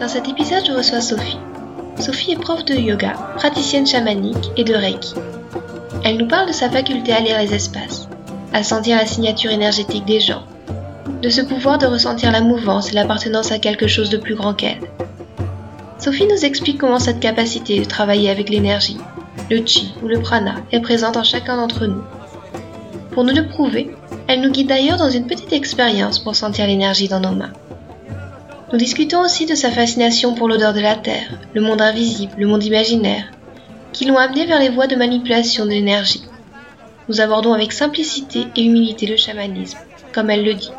Dans cet épisode, je reçois Sophie. Sophie est prof de yoga, praticienne chamanique et de Reiki. Elle nous parle de sa faculté à lire les espaces, à sentir la signature énergétique des gens, de ce pouvoir de ressentir la mouvance et l'appartenance à quelque chose de plus grand qu'elle. Sophie nous explique comment cette capacité de travailler avec l'énergie, le chi ou le prana est présente en chacun d'entre nous. Pour nous le prouver, elle nous guide d'ailleurs dans une petite expérience pour sentir l'énergie dans nos mains. Nous discutons aussi de sa fascination pour l'odeur de la terre, le monde invisible, le monde imaginaire, qui l'ont amené vers les voies de manipulation de l'énergie. Nous abordons avec simplicité et humilité le chamanisme, comme elle le dit,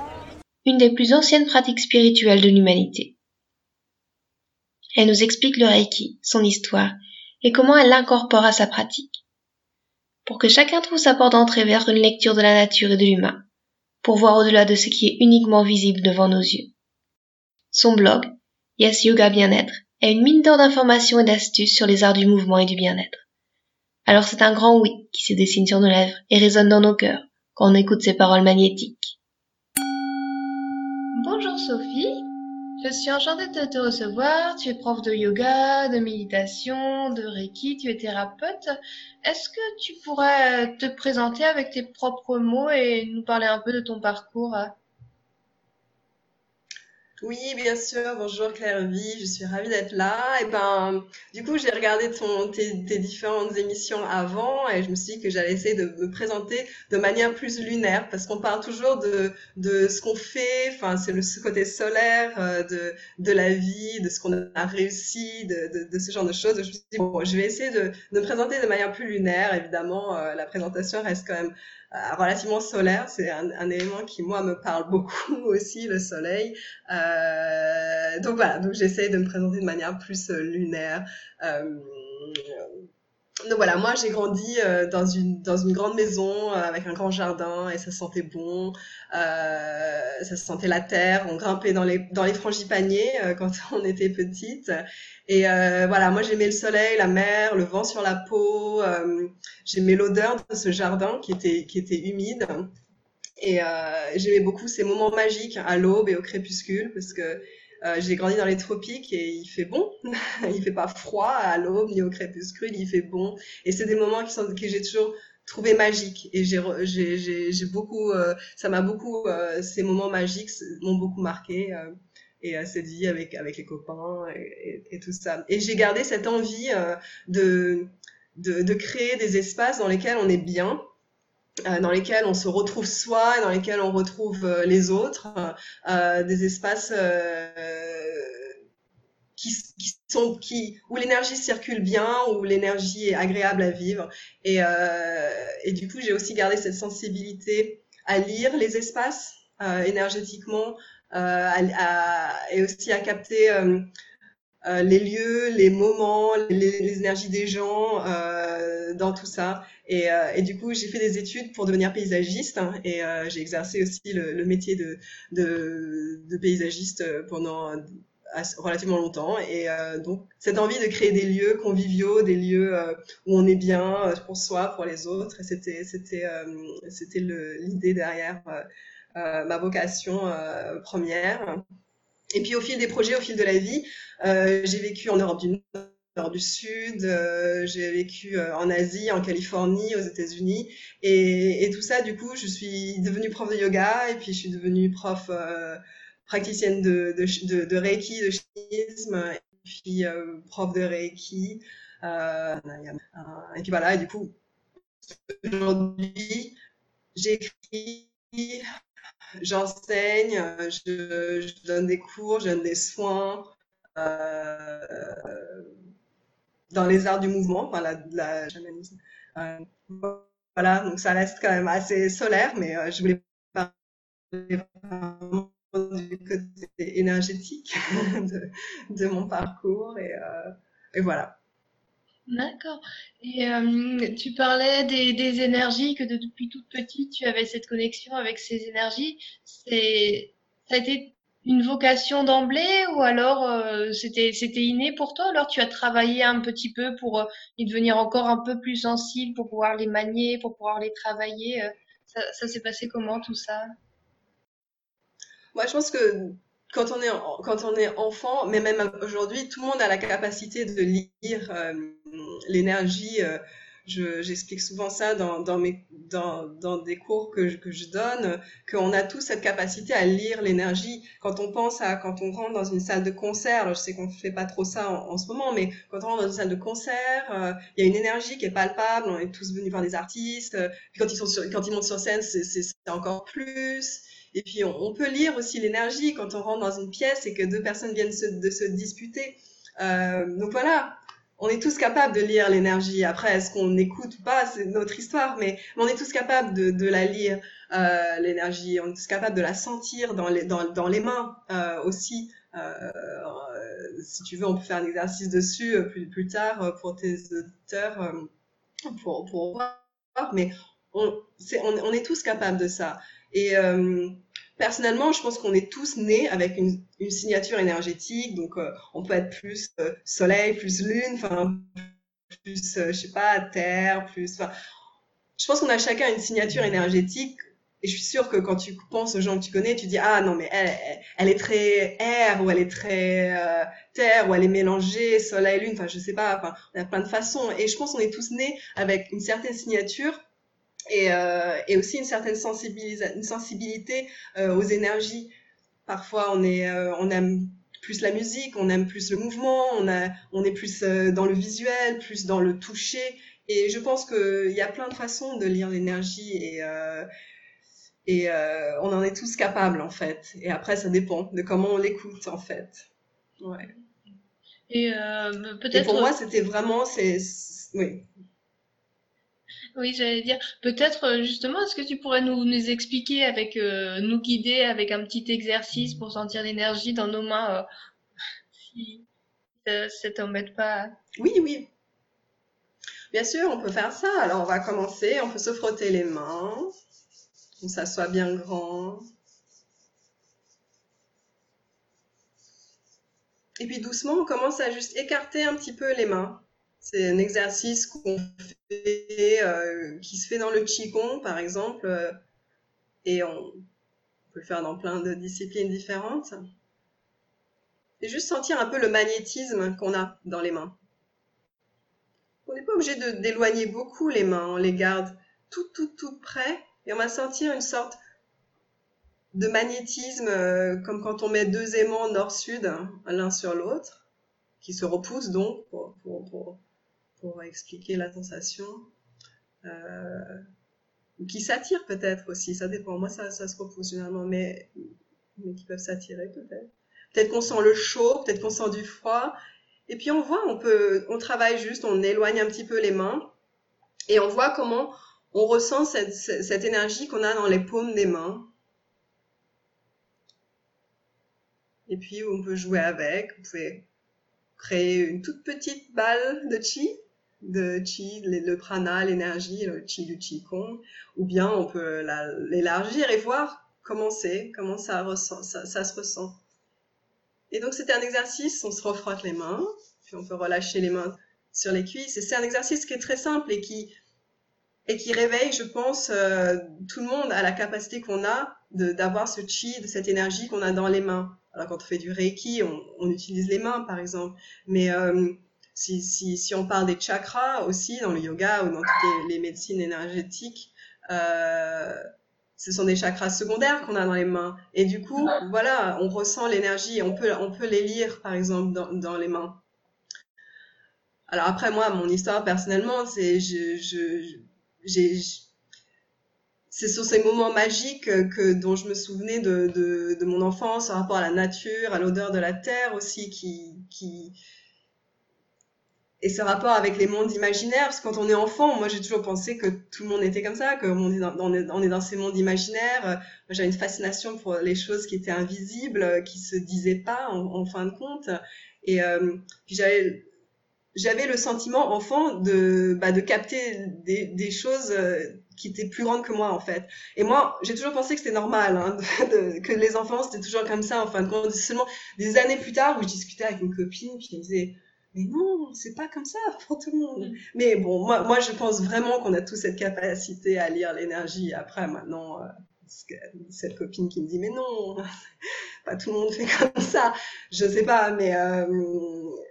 une des plus anciennes pratiques spirituelles de l'humanité. Elle nous explique le Reiki, son histoire, et comment elle l'incorpore à sa pratique. Pour que chacun trouve sa porte d'entrée vers une lecture de la nature et de l'humain, pour voir au-delà de ce qui est uniquement visible devant nos yeux. Son blog, Yes Yoga Bien-être, est une mine d'or d'informations et d'astuces sur les arts du mouvement et du bien-être. Alors c'est un grand oui qui se dessine sur nos lèvres et résonne dans nos cœurs quand on écoute ces paroles magnétiques. Bonjour Sophie, je suis enchantée de te recevoir. Tu es prof de yoga, de méditation, de reiki, tu es thérapeute. Est-ce que tu pourrais te présenter avec tes propres mots et nous parler un peu de ton parcours? Oui, bien sûr. Bonjour Claire Vie, je suis ravie d'être là. Et ben, du coup, j'ai regardé ton, tes, tes, différentes émissions avant et je me suis dit que j'allais essayer de me présenter de manière plus lunaire parce qu'on parle toujours de, de ce qu'on fait, enfin, c'est le ce côté solaire euh, de, de la vie, de ce qu'on a réussi, de, de, de, ce genre de choses. Je me suis dit, bon, je vais essayer de, de me présenter de manière plus lunaire. Évidemment, euh, la présentation reste quand même relativement solaire. C'est un, un, élément qui, moi, me parle beaucoup aussi, le soleil. Euh, donc voilà, donc j'essaie de me présenter de manière plus euh, lunaire. Donc voilà, moi j'ai grandi euh, dans, une, dans une grande maison euh, avec un grand jardin et ça sentait bon, euh, ça sentait la terre, on grimpait dans les, dans les frangipaniers quand on était petite. Et voilà, moi j'aimais le soleil, la mer, le vent sur la peau, j'aimais l'odeur de ce jardin qui était, qui était humide. Et j'aimais beaucoup ces moments magiques à l'aube et au crépuscule parce que euh, j'ai grandi dans les tropiques et il fait bon. il fait pas froid à l'aube ni au crépuscule, il fait bon. Et c'est des moments qui sont que j'ai toujours trouvé magiques. Et j'ai j'ai beaucoup euh, ça m'a beaucoup euh, ces moments magiques m'ont beaucoup marqué. et cette vie avec avec les copains et, tout ça. Et j'ai gardé cette envie de, de de créer des espaces dans lesquels on est bien dans lesquels on se retrouve soi dans lesquels on retrouve les autres, des espaces qui, sont qui où l'énergie circule bien, où l'énergie est agréable à vivre. Et, et du coup, j'ai aussi gardé cette sensibilité à lire les espaces énergétiquement, à, à, et aussi à capter euh, les lieux, les moments, les, énergies des gens euh, dans tout ça. Et, euh, et du coup, j'ai fait des études pour devenir paysagiste hein, et euh, j'ai exercé aussi le, métier de, de, paysagiste pendant relativement longtemps. Et donc, cette envie de créer des lieux conviviaux, des lieux où on est bien pour soi, pour les autres, c'était l'idée derrière ma vocation première. Et puis au fil des projets, au fil de la vie, euh, j'ai vécu en Europe du Nord, du Sud, euh, j'ai vécu euh, en Asie, en Californie, aux États-Unis, et, tout ça, du coup, je suis devenue prof de yoga, et puis je suis devenue prof euh, praticienne de, de, de, Reiki, de chiisme, et puis euh, prof de Reiki. et puis voilà, et du coup, aujourd'hui, j'écris j'enseigne, euh, je, donne des cours, je donne des soins euh, dans les arts du mouvement, enfin la, la. Euh, voilà, donc ça reste quand même assez solaire, mais euh, je voulais parler du côté énergétique de, mon parcours et, euh, voilà. D'accord. Et euh, tu parlais des, énergies, que depuis toute petite, tu avais cette connexion avec ces énergies. C'est, ça a été une vocation d'emblée ou alors euh, c'était c'était inné pour toi? Alors tu as travaillé un petit peu pour y devenir encore un peu plus sensible pour pouvoir les manier pour pouvoir les travailler ça s'est passé comment tout ça? Moi je pense que quand on est quand on est enfant mais même aujourd'hui tout le monde a la capacité de lire l'énergie. Euh, j'explique souvent ça dans, dans, mes, dans, dans des cours que je, que je donne, qu'on a tous cette capacité à lire l'énergie. Quand on pense à, quand on rentre dans une salle de concert, je sais qu'on ne fait pas trop ça en, ce moment, mais quand on rentre dans une salle de concert, euh, il y a une énergie qui est palpable, on est tous venus voir des artistes, puis quand ils, sont sur, quand ils montent sur scène, c'est encore plus. Et puis on, peut lire aussi l'énergie quand on rentre dans une pièce et que deux personnes viennent se, de se disputer. Euh, donc voilà, on est tous capables de lire l'énergie. Après, est-ce qu'on écoute ou pas, c'est notre histoire, mais, on est tous capables de, la lire, euh, l'énergie. On est tous capables de la sentir dans les, mains euh, aussi. Si tu veux, on peut faire un exercice dessus plus, tard pour tes auditeurs, pour, voir. Mais on, est tous capables de ça. Et personnellement, je pense qu'on est tous nés avec une, signature énergétique. Donc, euh, on peut être plus euh, soleil, plus lune, enfin, plus, euh, je sais pas, terre, plus. Je pense qu'on a chacun une signature énergétique. Et je suis sûre que quand tu penses aux gens que tu connais, tu dis ah non mais elle, elle, est très air ou elle est très terre ou elle est mélangée soleil lune. Enfin, je sais pas. Enfin, on a plein de façons. Et je pense qu'on est tous nés avec une certaine signature et, euh, et aussi une certaine une sensibilité euh, aux énergies. Parfois, on, est, euh, on aime plus la musique, on aime plus le mouvement, on, a, on est plus dans le visuel, plus dans le toucher. Et je pense qu'il y a plein de façons de lire l'énergie et, et on en est tous capables en fait. Et après, ça dépend de comment on l'écoute en fait. Ouais. Et, peut-être. pour moi, c'était vraiment, c'est, oui. Oui, j'allais dire, peut-être euh, justement, est-ce que tu pourrais nous, expliquer, avec, euh, nous guider avec un petit exercice pour sentir l'énergie dans nos mains, euh, si ça, ça t'embête pas? Oui, oui. Bien sûr, on peut faire ça. Alors, on va commencer. On peut se frotter les mains. On s'assoit bien grand. Et puis doucement, on commence à juste écarter un petit peu les mains. C'est un exercice qu'on fait, euh, qui se fait dans le Qigong, par exemple, euh, et on peut le faire dans plein de disciplines différentes. Et juste sentir un peu le magnétisme qu'on a dans les mains. On n'est pas obligé d'éloigner beaucoup les mains, on les garde tout, tout, tout près, et on va sentir une sorte de magnétisme, euh, comme quand on met deux aimants nord-sud hein, l'un sur l'autre, qui se repoussent donc pour, expliquer la sensation. Euh, qui s'attirent peut-être aussi, ça dépend. Moi, ça, ça se repousse généralement, mais, mais qui peuvent s'attirer peut-être. Peut-être qu'on sent le chaud, peut-être qu'on sent du froid. Et puis on voit, on peut, on travaille juste, on éloigne un petit peu les mains et on voit comment on ressent cette, cette énergie qu'on a dans les paumes des mains. Et puis on peut jouer avec, vous pouvez créer une toute petite balle de chi de chi, le prana, l'énergie, le chi du qigong, ou bien on peut l'élargir et voir comment c'est, comment ça, ressent, ça, se ressent. Et donc c'était un exercice, on se refrotte les mains, puis on peut relâcher les mains sur les cuisses. C'est un exercice qui est très simple et qui, et qui réveille, je pense, euh, tout le monde à la capacité qu'on a d'avoir ce chi, de cette énergie qu'on a dans les mains. Alors quand on fait du reiki, on, on utilise les mains par exemple, mais euh, si, on parle des chakras aussi dans le yoga ou dans toutes les, médecines énergétiques, euh, ce sont des chakras secondaires qu'on a dans les mains. Et du coup, voilà, on ressent l'énergie. On peut, on peut les lire, par exemple, dans, les mains. Alors après, moi, mon histoire personnellement, c'est c'est sur ces moments magiques que dont je me souvenais de, mon enfance, par rapport à la nature, à l'odeur de la terre aussi, qui, et ce rapport avec les mondes imaginaires, parce que quand on est enfant, moi j'ai toujours pensé que tout le monde était comme ça, qu'on est dans, on est, dans ces mondes imaginaires. Moi j'avais une fascination pour les choses qui étaient invisibles, qui se disaient pas en, fin de compte. Et euh, j'avais le sentiment enfant de bah, de capter des, choses euh, qui étaient plus grandes que moi en fait. Et moi, j'ai toujours pensé que c'était normal, hein, que les enfants c'était toujours comme ça en fin de compte. Seulement des années plus tard où je discutais avec une copine, puis elle me disait mais non, c'est pas comme ça pour tout le monde. Mm. Mais bon, moi, moi, je pense vraiment qu'on a tous cette capacité à lire l'énergie. Après, maintenant, euh, cette copine qui me dit, mais non, pas tout le monde fait comme ça. Je sais pas, mais, euh,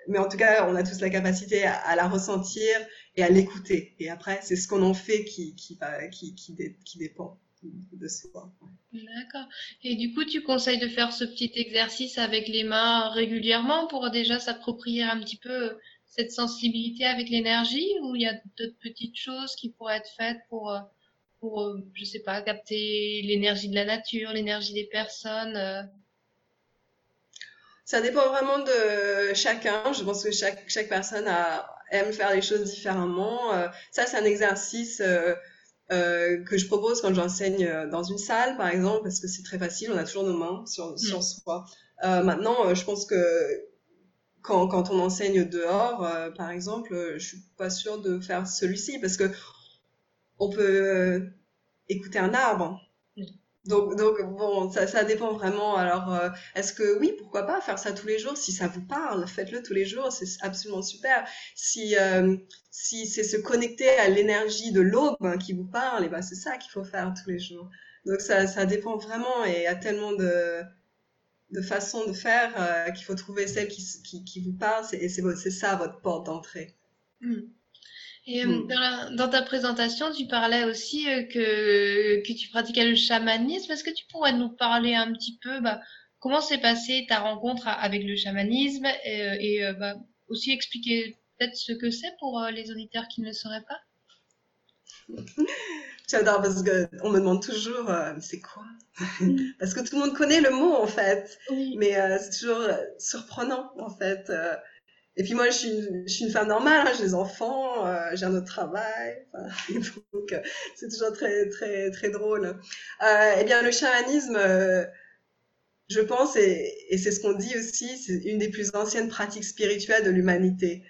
mais en tout cas, on a tous la capacité à, la ressentir et à l'écouter. Et après, c'est ce qu'on en fait qui, qui, qui, qui, qui dépend de soi. D'accord. Et du coup, tu conseilles de faire ce petit exercice avec les mains régulièrement pour déjà s'approprier un petit peu cette sensibilité avec l'énergie ou il y a d'autres petites choses qui pourraient être faites pour, euh, pour euh, je sais pas, capter l'énergie de la nature, l'énergie des personnes euh? Ça dépend vraiment de chacun. Je pense que chaque, chaque personne a, aime faire les choses différemment. ça, c'est un exercice euh, que je propose quand j'enseigne euh, dans une salle, par exemple, parce que c'est très facile, on a toujours nos mains sur, mm. sur soi. Euh, maintenant, euh, je pense que quand, quand on enseigne dehors, euh, par exemple, je suis pas sûre de faire celui-ci, parce que on peut écouter un arbre. Donc, donc bon, ça, ça dépend vraiment. Alors, euh, est-ce que oui, pourquoi pas faire ça tous les jours? Si ça vous parle, faites-le tous les jours, c'est absolument super. Si euh, si c'est se connecter à l'énergie de l'aube hein, qui vous parle, et ben c'est ça qu'il faut faire tous les jours. Donc ça, ça dépend vraiment et il y a tellement de de façons de faire euh, qu'il faut trouver celle qui, qui, vous parle et c'est ça votre porte d'entrée. Mmh. Et euh, hmm. dans, ta présentation, tu parlais aussi euh, que, que tu pratiquais le chamanisme. Est-ce que tu pourrais nous parler un petit peu bah, comment s'est passée ta rencontre avec le chamanisme et, euh, bah, aussi expliquer peut-être ce que c'est pour les auditeurs qui ne le sauraient pas? J'adore parce qu'on me demande toujours c'est quoi? Hmm. Parce que tout le monde connaît le mot en fait, mais c'est toujours surprenant en fait. Et puis moi, je suis une, je suis une femme normale, hein, j'ai des enfants, euh, j'ai un autre travail, donc euh, c'est toujours très très très drôle. Euh, eh bien, le chamanisme, euh, je pense, et, et c'est ce qu'on dit aussi, c'est une des plus anciennes pratiques spirituelles de l'humanité.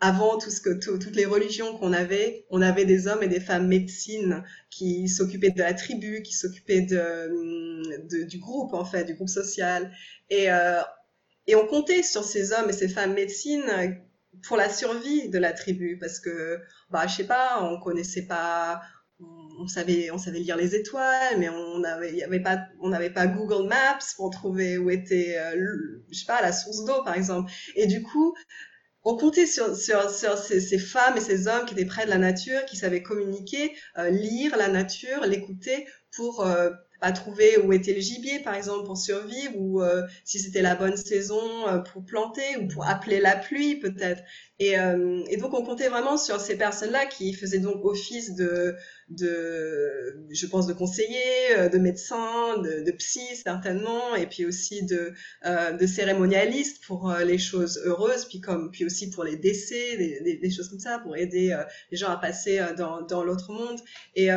Avant tout ce que toutes les religions qu'on avait, on avait des hommes et des femmes médecines qui s'occupaient de la tribu, qui s'occupaient de, de, du groupe en fait, du groupe social. Et euh, et on comptait sur ces hommes et ces femmes médecines pour la survie de la tribu parce que, bah, je sais pas, on connaissait pas, on savait, on savait lire les étoiles, mais on avait, y avait pas, on n'avait pas Google Maps pour trouver où était, euh, je sais pas, la source d'eau, par exemple. Et du coup, on comptait sur, sur, sur ces, ces, femmes et ces hommes qui étaient près de la nature, qui savaient communiquer, euh, lire la nature, l'écouter pour, euh, à trouver où était le gibier, par exemple, pour survivre, ou euh, si c'était la bonne saison euh, pour planter, ou pour appeler la pluie, peut-être. Et, euh, et, donc, on comptait vraiment sur ces personnes-là qui faisaient donc office de, de je pense, de conseillers, de médecins, de, de psy, certainement, et puis aussi de, de cérémonialistes pour les choses heureuses, puis, comme, puis aussi pour les décès, des, des, choses comme ça, pour aider les gens à passer dans, dans l'autre monde. Et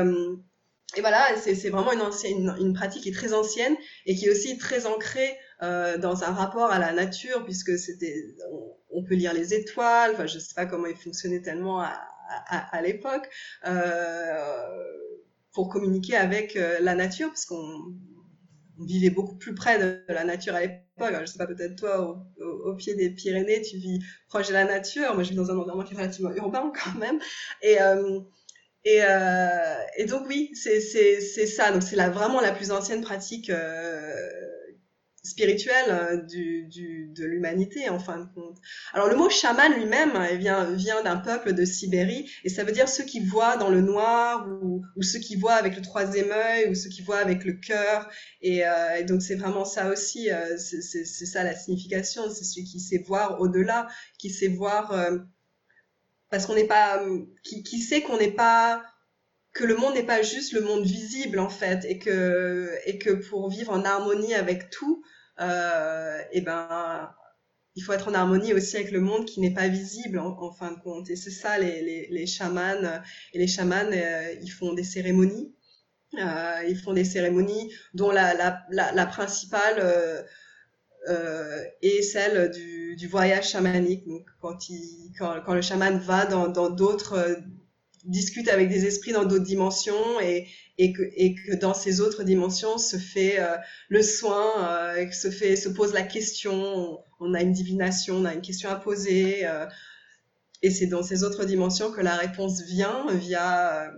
et voilà, c'est vraiment une, pratique qui est très ancienne et qui est aussi très ancrée euh, dans un rapport à la nature, puisque c'était, on, peut lire les étoiles. Enfin, je sais pas comment il fonctionnait tellement à, l'époque euh, pour communiquer avec euh, la nature, parce qu'on vivait beaucoup plus près de la nature à l'époque. Je sais pas, peut-être toi, au, au, pied des Pyrénées, tu vis proche de la nature. Moi, je vis dans un environnement qui est relativement urbain quand même. Et et, euh, et donc oui, c'est ça. Donc c'est vraiment la plus ancienne pratique euh, spirituelle euh, du, du, de l'humanité en fin de compte. Alors le mot chaman lui-même vient, vient d'un peuple de Sibérie et ça veut dire ceux qui voient dans le noir ou, ou ceux qui voient avec le troisième œil ou ceux qui voient avec le cœur. Et, euh, et donc c'est vraiment ça aussi, euh, c'est ça la signification, c'est celui qui sait voir au-delà, qui sait voir euh, parce qu'on n'est pas, qui, qui sait qu'on n'est pas, que le monde n'est pas juste le monde visible en fait, et que et que pour vivre en harmonie avec tout, euh, et eh ben il faut être en harmonie aussi avec le monde qui n'est pas visible en, fin de compte. Et c'est ça, les, les, les, chamans et les chamans, ils font des cérémonies. ils font des cérémonies dont la, la, la, la principale euh, et celle du, voyage chamanique. Donc, quand, il, quand, quand le chaman va dans d'autres, euh, discute avec des esprits dans d'autres dimensions et, et, que, et que dans ces autres dimensions se fait euh, le soin, se fait, se pose la question. On, a une divination, on a une question à poser. et c'est dans ces autres dimensions que la réponse vient via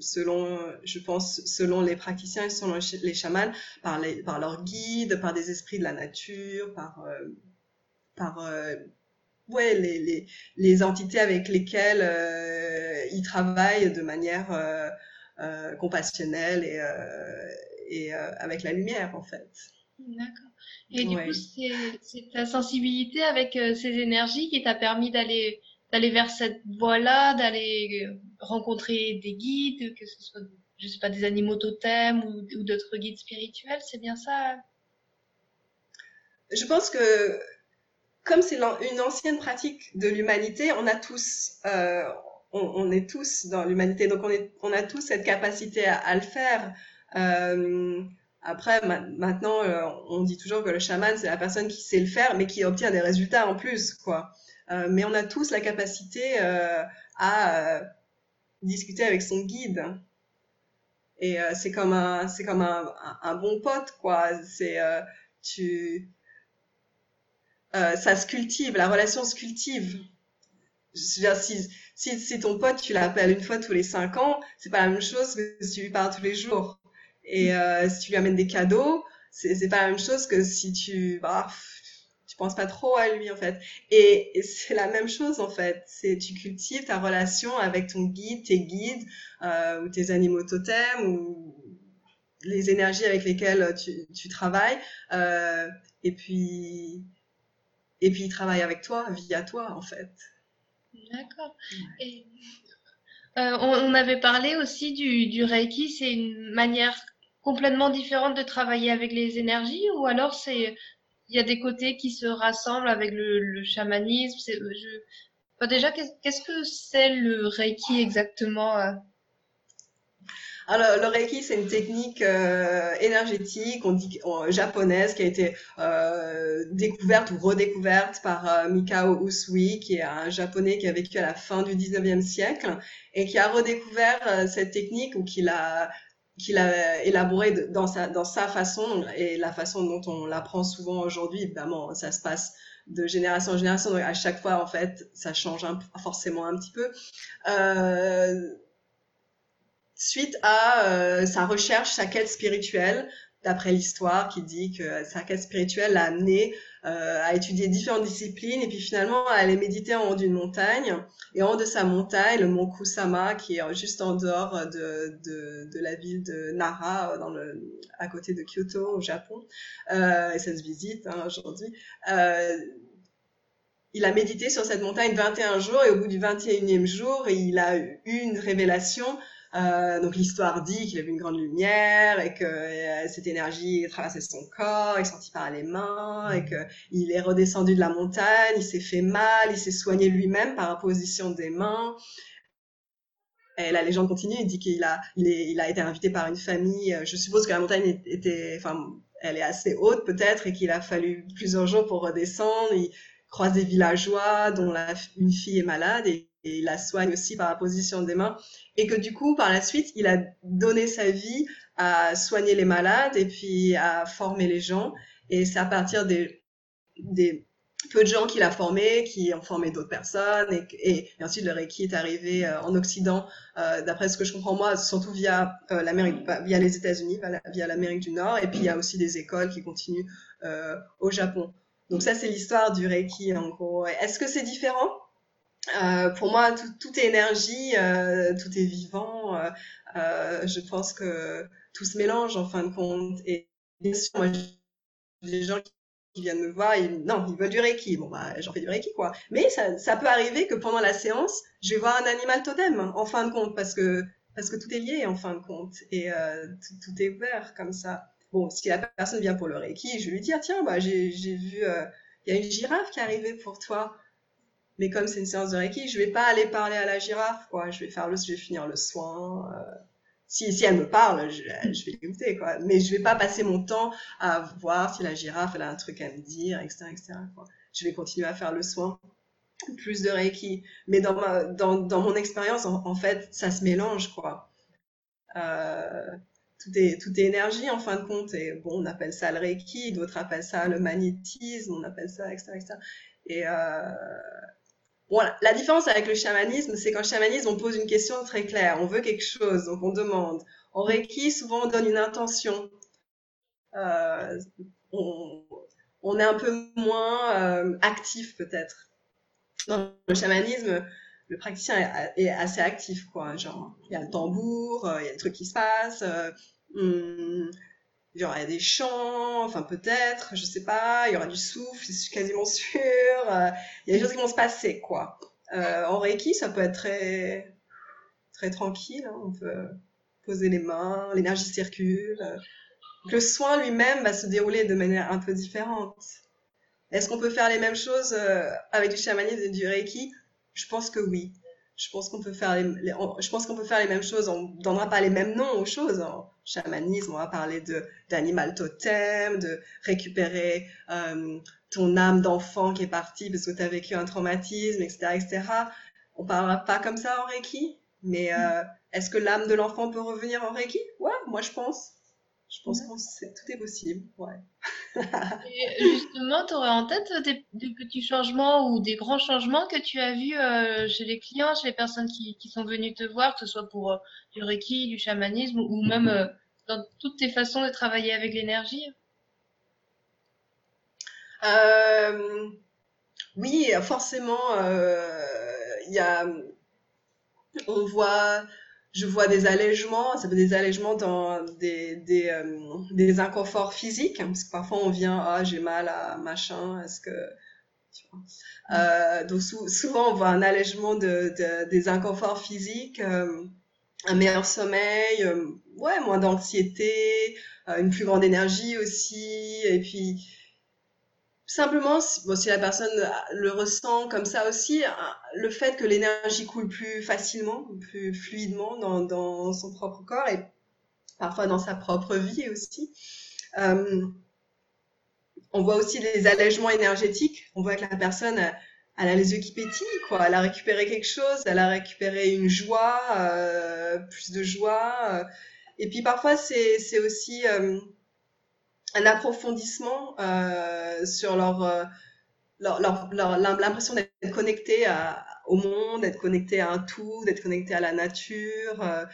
selon, je pense, selon les praticiens et selon les chamans, par, les, par leurs guides, par des esprits de la nature, par, euh, par euh, ouais, les, les, les, entités avec lesquelles euh, ils travaillent de manière compassionnelle et, et avec la lumière, en fait. D'accord. Et du coup, c'est ta sensibilité avec ces énergies qui t'a permis d'aller d'aller vers cette voie-là, d'aller rencontrer des guides, que ce soit, je sais pas, des animaux totems ou, d'autres guides spirituels, c'est bien ça Je pense que comme c'est une ancienne pratique de l'humanité, on a tous, euh, on, est tous dans l'humanité, donc on, a tous cette capacité à, le faire. Euh, après, ma maintenant, euh, on dit toujours que le chaman, c'est la personne qui sait le faire, mais qui obtient des résultats en plus, quoi. Mais on a tous la capacité à discuter avec son guide. Et c'est comme un, c'est comme un, un, bon pote, quoi. C'est tu, ça se cultive, la relation se cultive. Je si, si, si ton pote, tu l'appelles une fois tous les cinq ans, c'est pas la même chose que si tu lui parles tous les jours. Et euh, si tu lui amènes des cadeaux, c'est, c'est pas la même chose que si tu, bah, pense pas trop à lui en fait. Et, c'est la même chose en fait. C'est tu cultives ta relation avec ton guide, tes guides euh, ou tes animaux totems ou les énergies avec lesquelles tu, tu travailles. Euh, et puis et puis il travaille avec toi, via toi en fait. D'accord. Euh, on, on, avait parlé aussi du, du Reiki, c'est une manière complètement différente de travailler avec les énergies ou alors c'est il y a des côtés qui se rassemblent avec le, chamanisme. Je... déjà, qu'est-ce que c'est le Reiki exactement euh? alors, le Reiki, c'est une technique euh, énergétique, on dit japonaise, qui a été euh, découverte ou redécouverte par euh, Mikao Usui, qui est un japonais qui a vécu à la fin du 19e siècle et qui a redécouvert euh, cette technique ou qui l'a qu'il a élaboré dans sa, façon et la façon dont on l'apprend souvent aujourd'hui. Évidemment, ça se passe de génération en génération, donc à chaque fois, en fait, ça change forcément un petit peu. Euh, suite à euh, sa recherche, sa quête spirituelle, d'après l'histoire qui dit que sa quête spirituelle l'a amené euh, à étudier différentes disciplines et puis finalement à aller méditer en haut d'une montagne. Et en haut de sa montagne, le mont Kusama, qui est juste en dehors de, de, de la ville de Nara, dans le, à côté de Kyoto, au Japon, euh, et ça se visite hein, aujourd'hui. Euh, il a médité sur cette montagne 21 jours et au bout du 21e jour, il a eu une révélation euh, donc l'histoire dit qu'il a vu une grande lumière et que euh, cette énergie traversait son corps, est sorti par les mains et que il est redescendu de la montagne, il s'est fait mal, il s'est soigné lui-même par imposition des mains. Et la légende continue, il dit qu'il a, il, a été invité par une famille. Je suppose que la montagne était, enfin, elle est assez haute peut-être et qu'il a fallu plusieurs jours pour redescendre. Il croise des villageois dont une fille est malade et et la soigne aussi par la position des mains. Et que du coup, par la suite, il a donné sa vie à soigner les malades et puis à former les gens. Et c'est à partir des, des peu de gens qu'il a formés, qui ont formé d'autres personnes. Et, ensuite, le Reiki est arrivé euh, en Occident, euh, d'après ce que je comprends moi, surtout via euh, l'Amérique, via les États-Unis, via l'Amérique du Nord. Et puis, il y a aussi des écoles qui continuent au Japon. Donc ça, c'est l'histoire du Reiki, en gros. Est-ce que c'est différent? Euh, pour moi, tout, tout est énergie, euh, tout est vivant. Euh, euh, je pense que tout se mélange en fin de compte. Et bien sûr, moi, les gens qui viennent me voir, ils, non, ils veulent du Reiki. Bon, bah, j'en fais du Reiki, quoi. Mais ça, ça peut arriver que pendant la séance, je vais voir un animal totem, en fin de compte, parce que, parce que tout est lié, en fin de compte. Et euh, tout, tout, est ouvert comme ça. Bon, si la personne vient pour le Reiki, je vais lui dire, tiens, bah, j'ai vu il y a une girafe qui est arrivée pour toi. Mais comme c'est une séance de Reiki, je vais pas aller parler à la girafe, quoi. Je vais faire le, je vais finir le soin. Euh. si, si elle me parle, je, vais l'écouter, quoi. Mais je vais pas passer mon temps à voir si la girafe, a un truc à me dire, etc., etc.. Je vais continuer à faire le soin plus de Reiki. Mais dans, ma, dans, dans mon expérience, en, en, fait, ça se mélange, quoi. Euh, tout est, tout est énergie, en fin de compte. Et bon, on appelle ça le Reiki, d'autres appellent ça le magnétisme, on appelle ça, etc., etc. Et euh, voilà. La différence avec le chamanisme, c'est qu'en chamanisme, on pose une question très claire. On veut quelque chose, donc on demande. En Reiki, souvent, on donne une intention. Euh, on, est un peu moins euh, actif, peut-être. Dans le chamanisme, le praticien est, assez actif, quoi. Genre, il y a le tambour, euh, il y a des trucs qui se passent. Hum, il y a des chants, enfin peut-être, je sais pas, il y aura du souffle, je suis quasiment sûre, euh, il y a des choses qui vont se passer, quoi. Euh, en Reiki, ça peut être très, très tranquille, hein, on peut poser les mains, l'énergie circule. Le soin lui-même va se dérouler de manière un peu différente. Est-ce qu'on peut faire les mêmes choses euh, avec du chamanisme et du Reiki? Je pense que oui je pense qu'on peut faire les, je pense qu'on peut faire les mêmes choses. On ne donnera pas les mêmes noms aux choses. En chamanisme, on va parler de d'animal totem, de récupérer euh, ton âme d'enfant qui est partie parce que tu as vécu un traumatisme, etc., etc. On parlera pas comme ça en Reiki. Mais euh, est-ce que l'âme de l'enfant peut revenir en Reiki? Ouais, moi je pense. Je pense que tout est possible. Ouais. Et justement, tu aurais en tête des, des, petits changements ou des grands changements que tu as vus euh, chez les clients, chez les personnes qui, qui, sont venues te voir, que ce soit pour euh, du Reiki, du chamanisme ou même euh, dans toutes tes façons de travailler avec l'énergie? Euh, Oui, forcément, il y a. On voit je vois des allègements, ça veut des allègements dans des, des, euh, des inconforts physiques, parce que parfois on vient, ah j'ai mal à machin, est-ce que... Tu vois. Euh, donc sou souvent on voit un allègement de, de des inconforts physiques, euh, un meilleur sommeil, euh, ouais, moins d'anxiété, euh, une plus grande énergie aussi, et puis Simplement, si la personne le ressent comme ça aussi, hein, le fait que l'énergie coule plus facilement, plus fluidement dans, son propre corps et parfois dans sa propre vie aussi. Euh, on voit aussi des allègements énergétiques. On voit que la personne, elle a les yeux qui pétillent, quoi. Elle a récupéré quelque chose, elle a récupéré une joie, euh, plus de joie. Euh. Et puis parfois, c'est aussi euh, un approfondissement euh, sur leur, euh, leur, l'impression d'être connecté à, au monde, d'être connecté à un tout, d'être connecté à la nature, euh,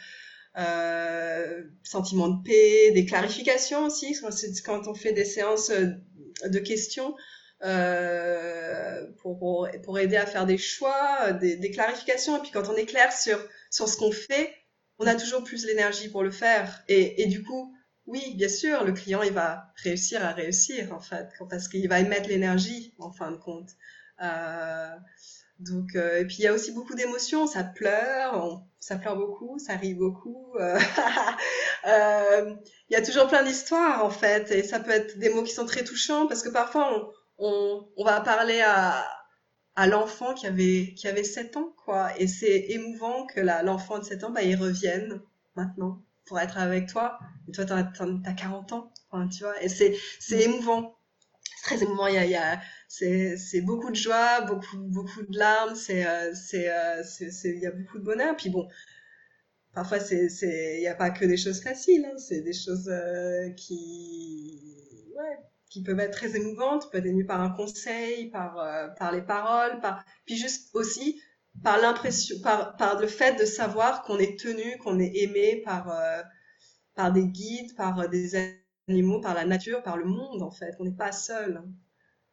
euh, sentiment de paix, des clarifications aussi, quand on fait des séances de questions. Euh, pour, pour, pour, aider à faire des choix, des, des, clarifications. Et puis quand on est clair sur, sur ce qu'on fait, on a toujours plus l'énergie pour le faire. Et, et du coup, oui, bien sûr, le client, il va réussir à réussir, en fait, parce qu'il va émettre l'énergie, en fin de compte. Euh, donc, euh, et puis il y a aussi beaucoup d'émotions, ça pleure, ça pleure beaucoup, ça rit beaucoup. Euh, il y a toujours plein d'histoires, en fait, et ça peut être des mots qui sont très touchants, parce que parfois, on, on, on va parler à, à l'enfant qui avait, qui avait 7 ans, quoi, et c'est émouvant que l'enfant de 7 ans, bah, il revienne maintenant pour être avec toi. Et toi, t'as as, 40 ans, tu vois. Et c'est émouvant. C'est très émouvant. Il y a, c'est beaucoup de joie, beaucoup beaucoup de larmes. C'est euh, c'est euh, il y a beaucoup de bonheur. Puis bon, parfois il y a pas que des choses faciles. Hein. C'est des choses euh, qui ouais qui peuvent être très émouvantes, peut être émues par un conseil, par euh, par les paroles, par puis juste aussi par l'impression, par, par le fait de savoir qu'on est tenu, qu'on est aimé par, euh, par des guides, par euh, des animaux, par la nature, par le monde en fait. On n'est pas seul.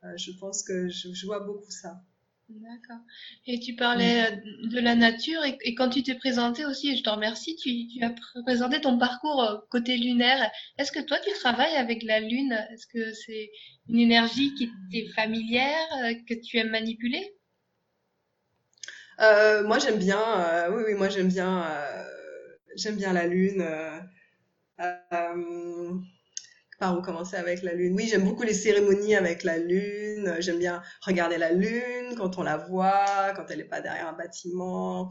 Euh, je pense que je, vois beaucoup ça. D'accord. Et tu parlais de la nature et, quand tu t'es présenté aussi, et je te remercie, tu, as présenté ton parcours côté lunaire. Est-ce que toi tu travailles avec la lune? Est-ce que c'est une énergie qui t'est familière, que tu aimes manipuler? Euh, moi j'aime bien, euh, oui oui moi j'aime bien, euh, j'aime bien la lune. Par où commencer avec la lune? Oui, j'aime beaucoup les cérémonies avec la lune. J'aime bien regarder la lune quand on la voit, quand elle n'est pas derrière un bâtiment.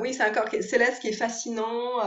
Oui, c'est un corps céleste qui est fascinant.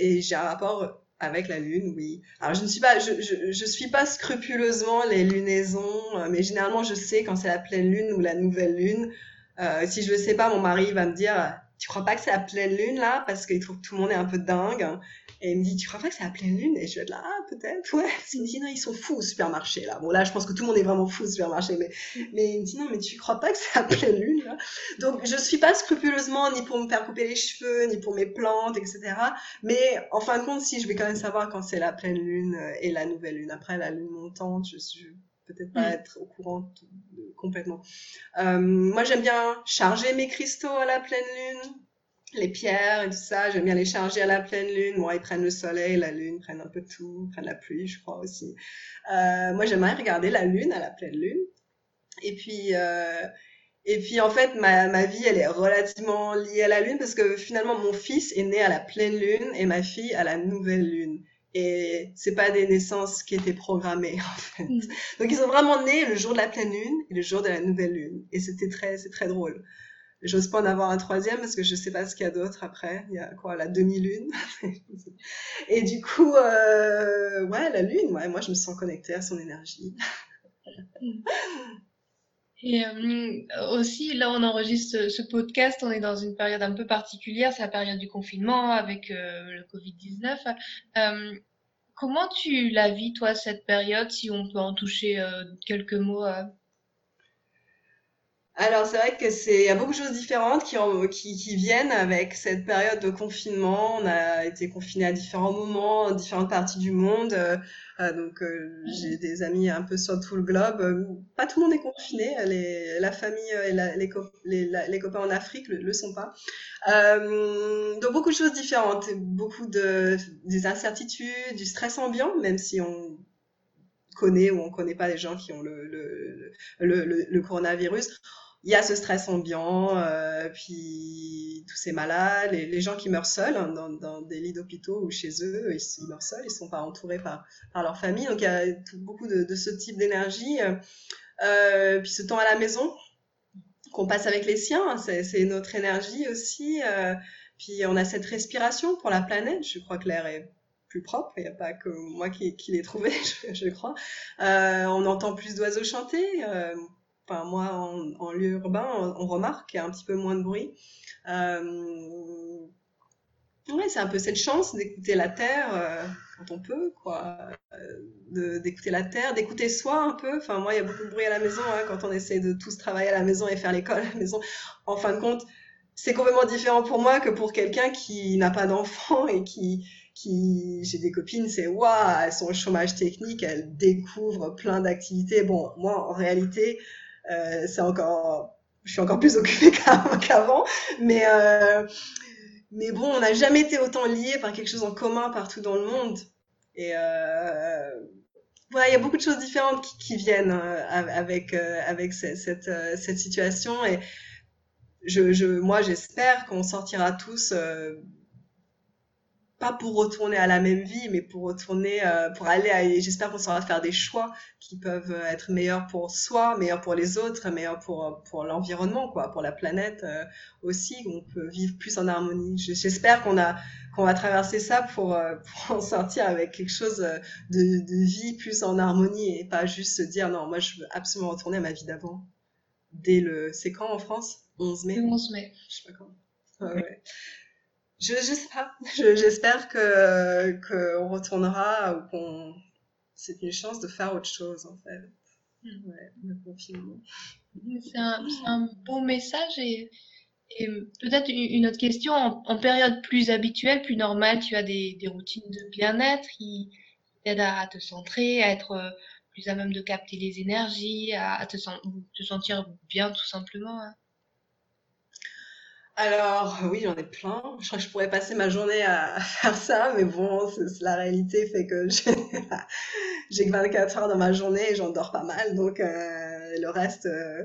Et j'ai un rapport avec la lune, oui. Alors je ne suis pas, je, suis pas scrupuleusement les lunaisons, mais généralement je sais quand c'est la pleine lune ou la nouvelle lune. Euh, si je le sais pas, mon mari va me dire, tu crois pas que c'est la pleine lune là, parce qu'il trouve que tout le monde est un peu dingue. Et il me dit, tu crois pas que c'est la pleine lune Et je vais être là, ah, peut-être, ouais. Il me dit, non, ils sont fous au supermarché, là. Bon, là, je pense que tout le monde est vraiment fou au supermarché, mais, mais il me dit, non, mais tu crois pas que c'est la pleine lune, là Donc, je suis pas scrupuleusement ni pour me faire couper les cheveux, ni pour mes plantes, etc. Mais, en fin de compte, si, je vais quand même savoir quand c'est la pleine lune et la nouvelle lune. Après, la lune montante, je suis peut-être pas mm. être au courant complètement. Euh, moi, j'aime bien charger mes cristaux à la pleine lune les pierres et tout ça, j'aime bien les charger à la pleine lune. Moi, ils prennent le soleil, la lune, prennent un peu tout, prennent la pluie, je crois aussi. Euh, moi, j'aimerais regarder la lune à la pleine lune. Et puis, euh, et puis en fait, ma, ma vie, elle est relativement liée à la lune parce que finalement, mon fils est né à la pleine lune et ma fille à la nouvelle lune. Et c'est pas des naissances qui étaient programmées en fait. Mm. Donc ils sont vraiment nés le jour de la pleine lune et le jour de la nouvelle lune. Et c'était très, c'est très drôle. J'ose pas en avoir un troisième parce que je sais pas ce qu'il y a d'autre après. Il y a quoi, la demi-lune? et du coup, euh, ouais, la lune, ouais, moi je me sens connectée à son énergie. Et euh, aussi, là, on enregistre ce, podcast, on est dans une période un peu particulière, c'est la période du confinement avec euh, le Covid-19. Euh, comment tu la vis, toi, cette période, si on peut en toucher quelques mots alors c'est vrai que c'est il y a beaucoup de choses différentes qui, viennent avec cette période de confinement. On a été confinés à différents moments, différentes parties du monde. Euh, euh, donc euh, j'ai des amis un peu sur tout le globe. Pas tout le monde est confiné. La famille et les, copains en Afrique le, le sont pas. donc beaucoup de choses différentes, beaucoup de des incertitudes, du stress ambiant, même si on connaît ou on connaît pas les gens qui ont le coronavirus il y a ce stress ambiant, euh, puis tous ces malades, les, gens qui meurent seuls hein, dans, des lits d'hôpitaux ou chez eux, ils, meurent seuls, ils sont pas entourés par, leur famille. Donc il y a beaucoup de, ce type d'énergie. Euh, puis ce temps à la maison qu'on passe avec les siens, hein, c'est notre énergie aussi. Euh, puis on a cette respiration pour la planète. Je crois que l'air est plus propre. Il n'y a pas que moi qui, l'ai trouvé, je, crois. Euh, on entend plus d'oiseaux chanter. Euh, enfin moi en, lieu urbain, on, remarque qu'il y a un petit peu moins de bruit. Euh, ouais, c'est un peu cette chance d'écouter la terre euh, quand on peut, quoi, d'écouter la terre, d'écouter soi un peu. Enfin moi, il y a beaucoup de bruit à la maison hein, quand on essaie de tous travailler à la maison et faire l'école à la maison. En fin de compte, c'est complètement différent pour moi que pour quelqu'un qui n'a pas d'enfant et qui qui j'ai des copines c'est waouh elles sont au chômage technique elles découvrent plein d'activités bon moi en réalité euh, c'est encore, je suis encore plus occupée qu'avant, mais euh, mais bon, on n'a jamais été autant liés par quelque chose en commun partout dans le monde. Et euh, voilà, il y a beaucoup de choses différentes qui, viennent euh, avec euh, avec cette, cette, cette, situation. Et je, je moi, j'espère qu'on sortira tous pas pour retourner à la même vie, mais pour retourner, euh, pour aller à, j'espère qu'on saura faire des choix qui peuvent être meilleurs pour soi, meilleurs pour les autres, meilleurs pour, pour l'environnement, quoi, pour la planète euh, aussi, on peut vivre plus en harmonie. J'espère qu'on a, qu'on va traverser ça pour, euh, pour en sortir avec quelque chose de, de vie plus en harmonie et pas juste se dire non, moi je veux absolument retourner à ma vie d'avant. Dès le, c'est quand en France? 11 mai? 11 mai. Je sais pas quand. Ah, ouais. Je, je sais pas. J'espère que qu'on retournera ou qu'on. C'est une chance de faire autre chose en fait. Hmm. Ouais, le confinement. C'est un, un, bon message et, et peut-être une autre question. En, en, période plus habituelle, plus normale, tu as des, des routines de bien-être qui t'aident à te centrer, à être plus à même de capter les énergies, à, à te, te, sentir bien tout simplement. Hein. Alors, oui, j'en ai plein. Je crois que je pourrais passer ma journée à, faire ça, mais bon, la réalité fait que j'ai que 24 heures dans ma journée et j'en dors pas mal, donc euh, le reste, euh,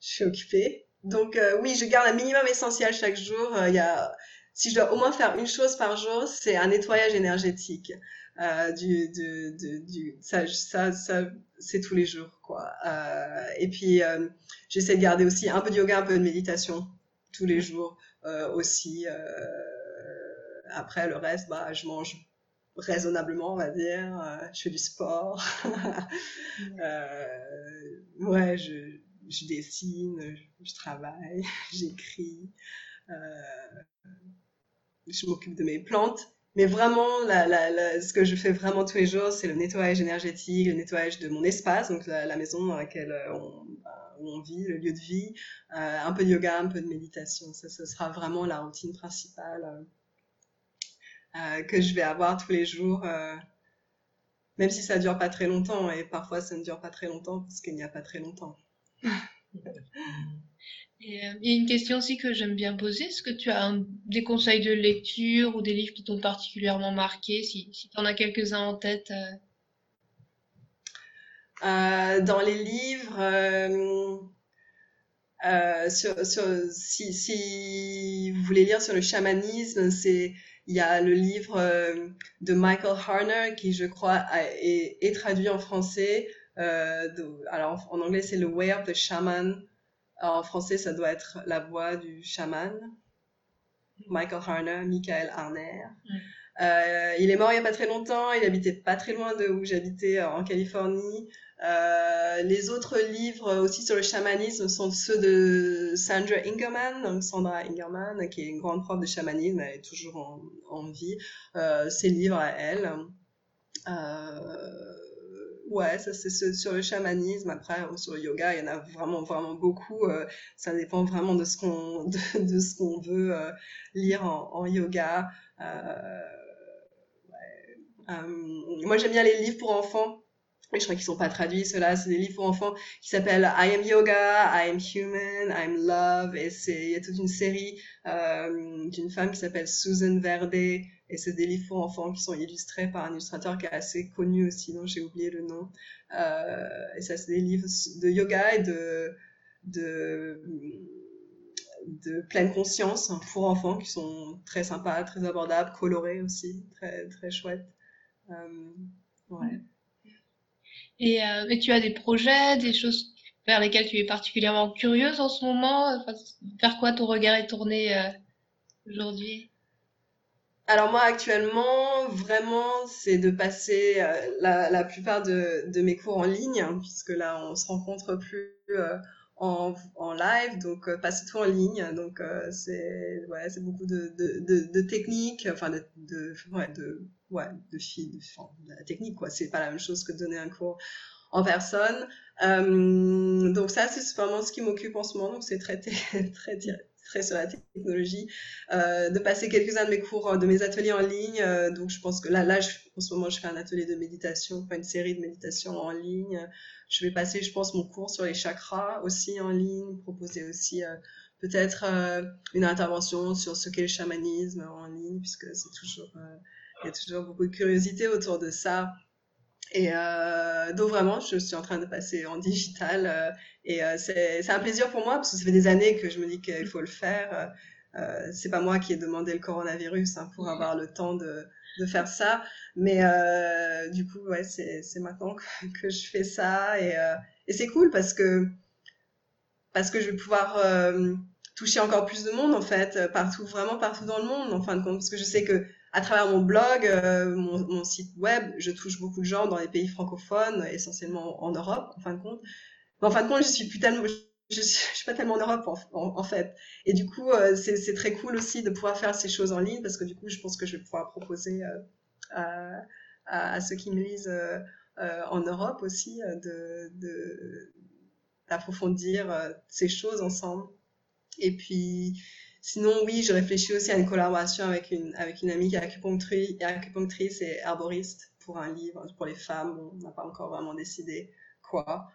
je suis occupée. Donc euh, oui, je garde un minimum essentiel chaque jour. Il y a, si je dois au moins faire une chose par jour, c'est un nettoyage énergétique. Euh, du, du, du, ça, ça, ça c'est tous les jours, quoi. Euh, et puis, euh, j'essaie de garder aussi un peu de yoga, un peu de méditation tous les jours euh, aussi. Euh, après, le reste, bah, je mange raisonnablement, on va dire. Euh, je fais du sport. ouais, je, je dessine, je, je travaille, j'écris. je m'occupe de mes plantes. Mais vraiment, la, la, la, ce que je fais vraiment tous les jours, c'est le nettoyage énergétique, le nettoyage de mon espace, donc la, maison dans laquelle euh, on, bah, où on vit, le lieu de vie, euh, un peu de yoga, un peu de méditation. Ça, ce sera vraiment la routine principale euh, euh, que je vais avoir tous les jours, même si ça dure pas très longtemps. Et parfois, ça ne dure pas très longtemps parce qu'il n'y a pas très longtemps. Et, il y a une question aussi que j'aime bien poser. Est-ce que tu as des conseils de lecture ou des livres qui t'ont particulièrement marqué, si, tu en as quelques-uns en tête. Euh, Dans les livres, euh, euh, sur, sur, si, si, vous voulez lire sur le chamanisme, c'est il y a le livre euh, de Michael Harner qui, je crois, a, est, est, traduit en français. De, alors en anglais, c'est le Way of the Shaman en français, ça doit être La voix du chaman. Michael Harner, Michael Harner. Mm. Il est mort il n'y a pas très longtemps. Il habitait pas très loin de où j'habitais en Californie. Euh, les autres livres aussi sur le chamanisme sont ceux de Sandra Ingerman, donc Sandra Ingerman, qui est une grande prof de chamanisme, elle est toujours en, vie. Euh, ses livres à elle. Euh, Ouais, ça c'est sur le chamanisme. Après, sur le yoga, il y en a vraiment, vraiment beaucoup. Euh, ça dépend vraiment de ce qu'on de, veut lire en, yoga. Moi, j'aime bien les livres pour enfants. Je crois qu'ils sont pas traduits, ceux-là. C'est des livres pour enfants qui s'appellent I Am Yoga, I Am Human, I Am Love. Et c'est, il y a toute une série euh, d'une femme qui s'appelle Susan Verde et c'est des livres pour enfants qui sont illustrés par un illustrateur qui est assez connu aussi, dont j'ai oublié le nom. Euh, et ça, c'est des livres de yoga et de, de, de pleine conscience pour enfants qui sont très sympas, très abordables, colorés aussi, très, très chouettes. Euh, ouais. Et, euh, tu as des projets, des choses vers lesquelles tu es particulièrement curieuse en ce moment? Enfin, Vers quoi ton regard est tourné euh, aujourd'hui? Alors moi actuellement, vraiment, c'est de passer euh, la, la, plupart de, de, mes cours en ligne, hein, puisque là on se rencontre plus euh, en, live, donc euh, tout en ligne. Donc euh, c'est ouais, c'est beaucoup de, de, de, de techniques, enfin de, de ouais, de ouais, de de, de la technique quoi. C'est pas la même chose que de donner un cours en personne. Euh, donc ça, c'est vraiment ce qui m'occupe en ce moment. Donc c'est très très très très sur la technologie, euh, de passer quelques-uns de mes cours, euh, de mes ateliers en ligne. Euh, donc, je pense que là, là, je, en ce moment, je fais un atelier de méditation, enfin une série de méditations en ligne. Je vais passer, je pense, mon cours sur les chakras aussi en ligne, proposer aussi euh, peut-être euh, une intervention sur ce qu'est le chamanisme en ligne, puisque c'est toujours, euh, il y a toujours beaucoup de curiosité autour de ça. Et donc vraiment, je suis en train de passer en digital et c'est un plaisir pour moi parce que ça fait des années que je me dis qu'il faut le faire. Euh, c'est pas moi qui ai demandé le coronavirus hein, pour avoir le temps de, de faire ça, mais euh, du coup, ouais, c'est maintenant que, que, je fais ça. Et, euh, et c'est cool parce que parce que je vais pouvoir euh, toucher encore plus de monde en fait, partout, vraiment partout dans le monde en fin de compte, parce que je sais que à travers mon blog, euh, mon, mon, site web, je touche beaucoup de gens dans les pays francophones, essentiellement en Europe, en fin de compte. Mais en fin de compte, je suis plus tellement, je, je, suis pas tellement en Europe en, fait. Et du coup, euh, c'est très cool aussi de pouvoir faire ces choses en ligne parce que du coup, je pense que je vais pouvoir proposer euh, à, ceux qui me lisent euh, en Europe aussi de d'approfondir ces choses ensemble. Et puis, Sinon, oui, je réfléchis aussi à une collaboration avec une, avec une amie qui est acupunctrice, et herboriste pour un livre pour les femmes. on n'a pas encore vraiment décidé quoi.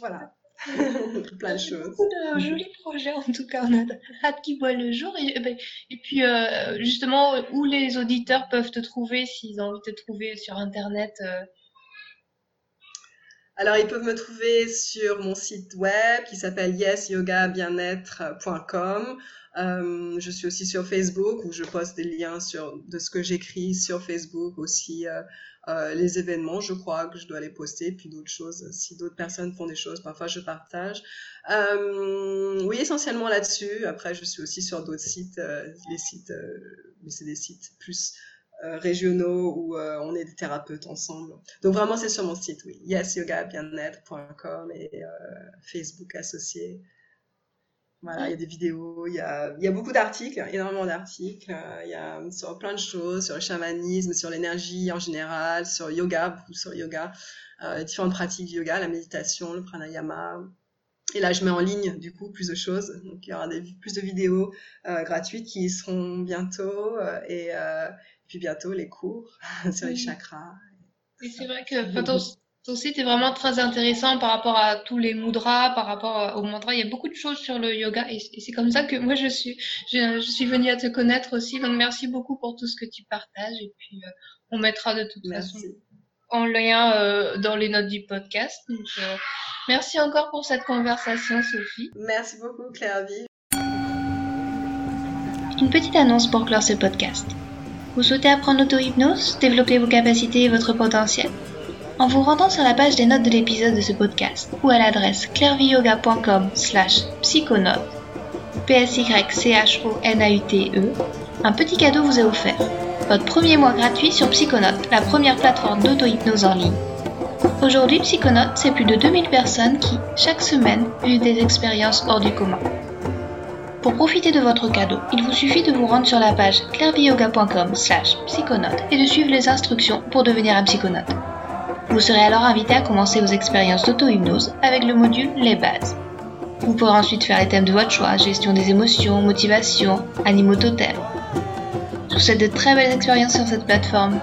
Voilà. Plein de choses. Beaucoup de jolis projets en tout cas. On a hâte qu'ils voient le jour. Et, ben, et puis, euh, justement, où les auditeurs peuvent te trouver s'ils ont envie de te trouver sur Internet euh... Alors, ils peuvent me trouver sur mon site web qui s'appelle yesyogabienêtre.com. Euh, je suis aussi sur Facebook où je poste des liens sur de ce que j'écris sur Facebook aussi. Euh, euh, les événements, je crois que je dois les poster, puis d'autres choses. Si d'autres personnes font des choses, parfois je partage. Euh, oui, essentiellement là-dessus. Après, je suis aussi sur d'autres sites, euh, les sites, euh, mais c'est des sites plus euh, régionaux où on est des thérapeutes ensemble. Donc vraiment, c'est sur mon site, oui, yesyogabienêtre.com et Facebook associé. Voilà, il y a des vidéos, il y a, il y a beaucoup d'articles, énormément d'articles. Euh, il y a sur plein de choses, sur le chamanisme, sur l'énergie en général, sur yoga, beaucoup sur yoga, euh, différentes pratiques de yoga, la méditation, le pranayama. Et là, je mets en ligne, du coup, plus de choses. Donc, il y aura des, plus de vidéos euh, gratuites qui seront bientôt. Et, euh, puis bientôt, les cours sur les chakras. Et c'est vrai que ton site est vraiment très intéressant par rapport à tous les mudras, par rapport au mantra. Il y a beaucoup de choses sur le yoga et, c'est comme ça que moi je suis, je, suis venue à te connaître aussi. Donc merci beaucoup pour tout ce que tu partages et puis euh, on mettra de toute façon en lien euh, dans les notes du podcast. Donc, euh, merci encore pour cette conversation, Sophie. Merci beaucoup, Claire Une petite annonce pour clore ce podcast. Vous souhaitez apprendre l'auto-hypnose, développer vos capacités et votre potentiel? En vous rendant sur la page des notes de l'épisode de ce podcast ou à l'adresse clairviyoga.com slash psychonaute, p s y c h o n a u t e un petit cadeau vous est offert. Votre premier mois gratuit sur Psychonaute, la première plateforme d'auto-hypnose en ligne. Aujourd'hui, Psychonaute, c'est plus de 2000 personnes qui, chaque semaine, vivent des expériences hors du commun. Pour profiter de votre cadeau, il vous suffit de vous rendre sur la page clairviyoga.com slash psychonaute et de suivre les instructions pour devenir un psychonaute. Vous serez alors invité à commencer vos expériences d'auto-hypnose avec le module Les bases. Vous pourrez ensuite faire les thèmes de votre choix, gestion des émotions, motivation, animaux totems. Je vous souhaite de très belles expériences sur cette plateforme.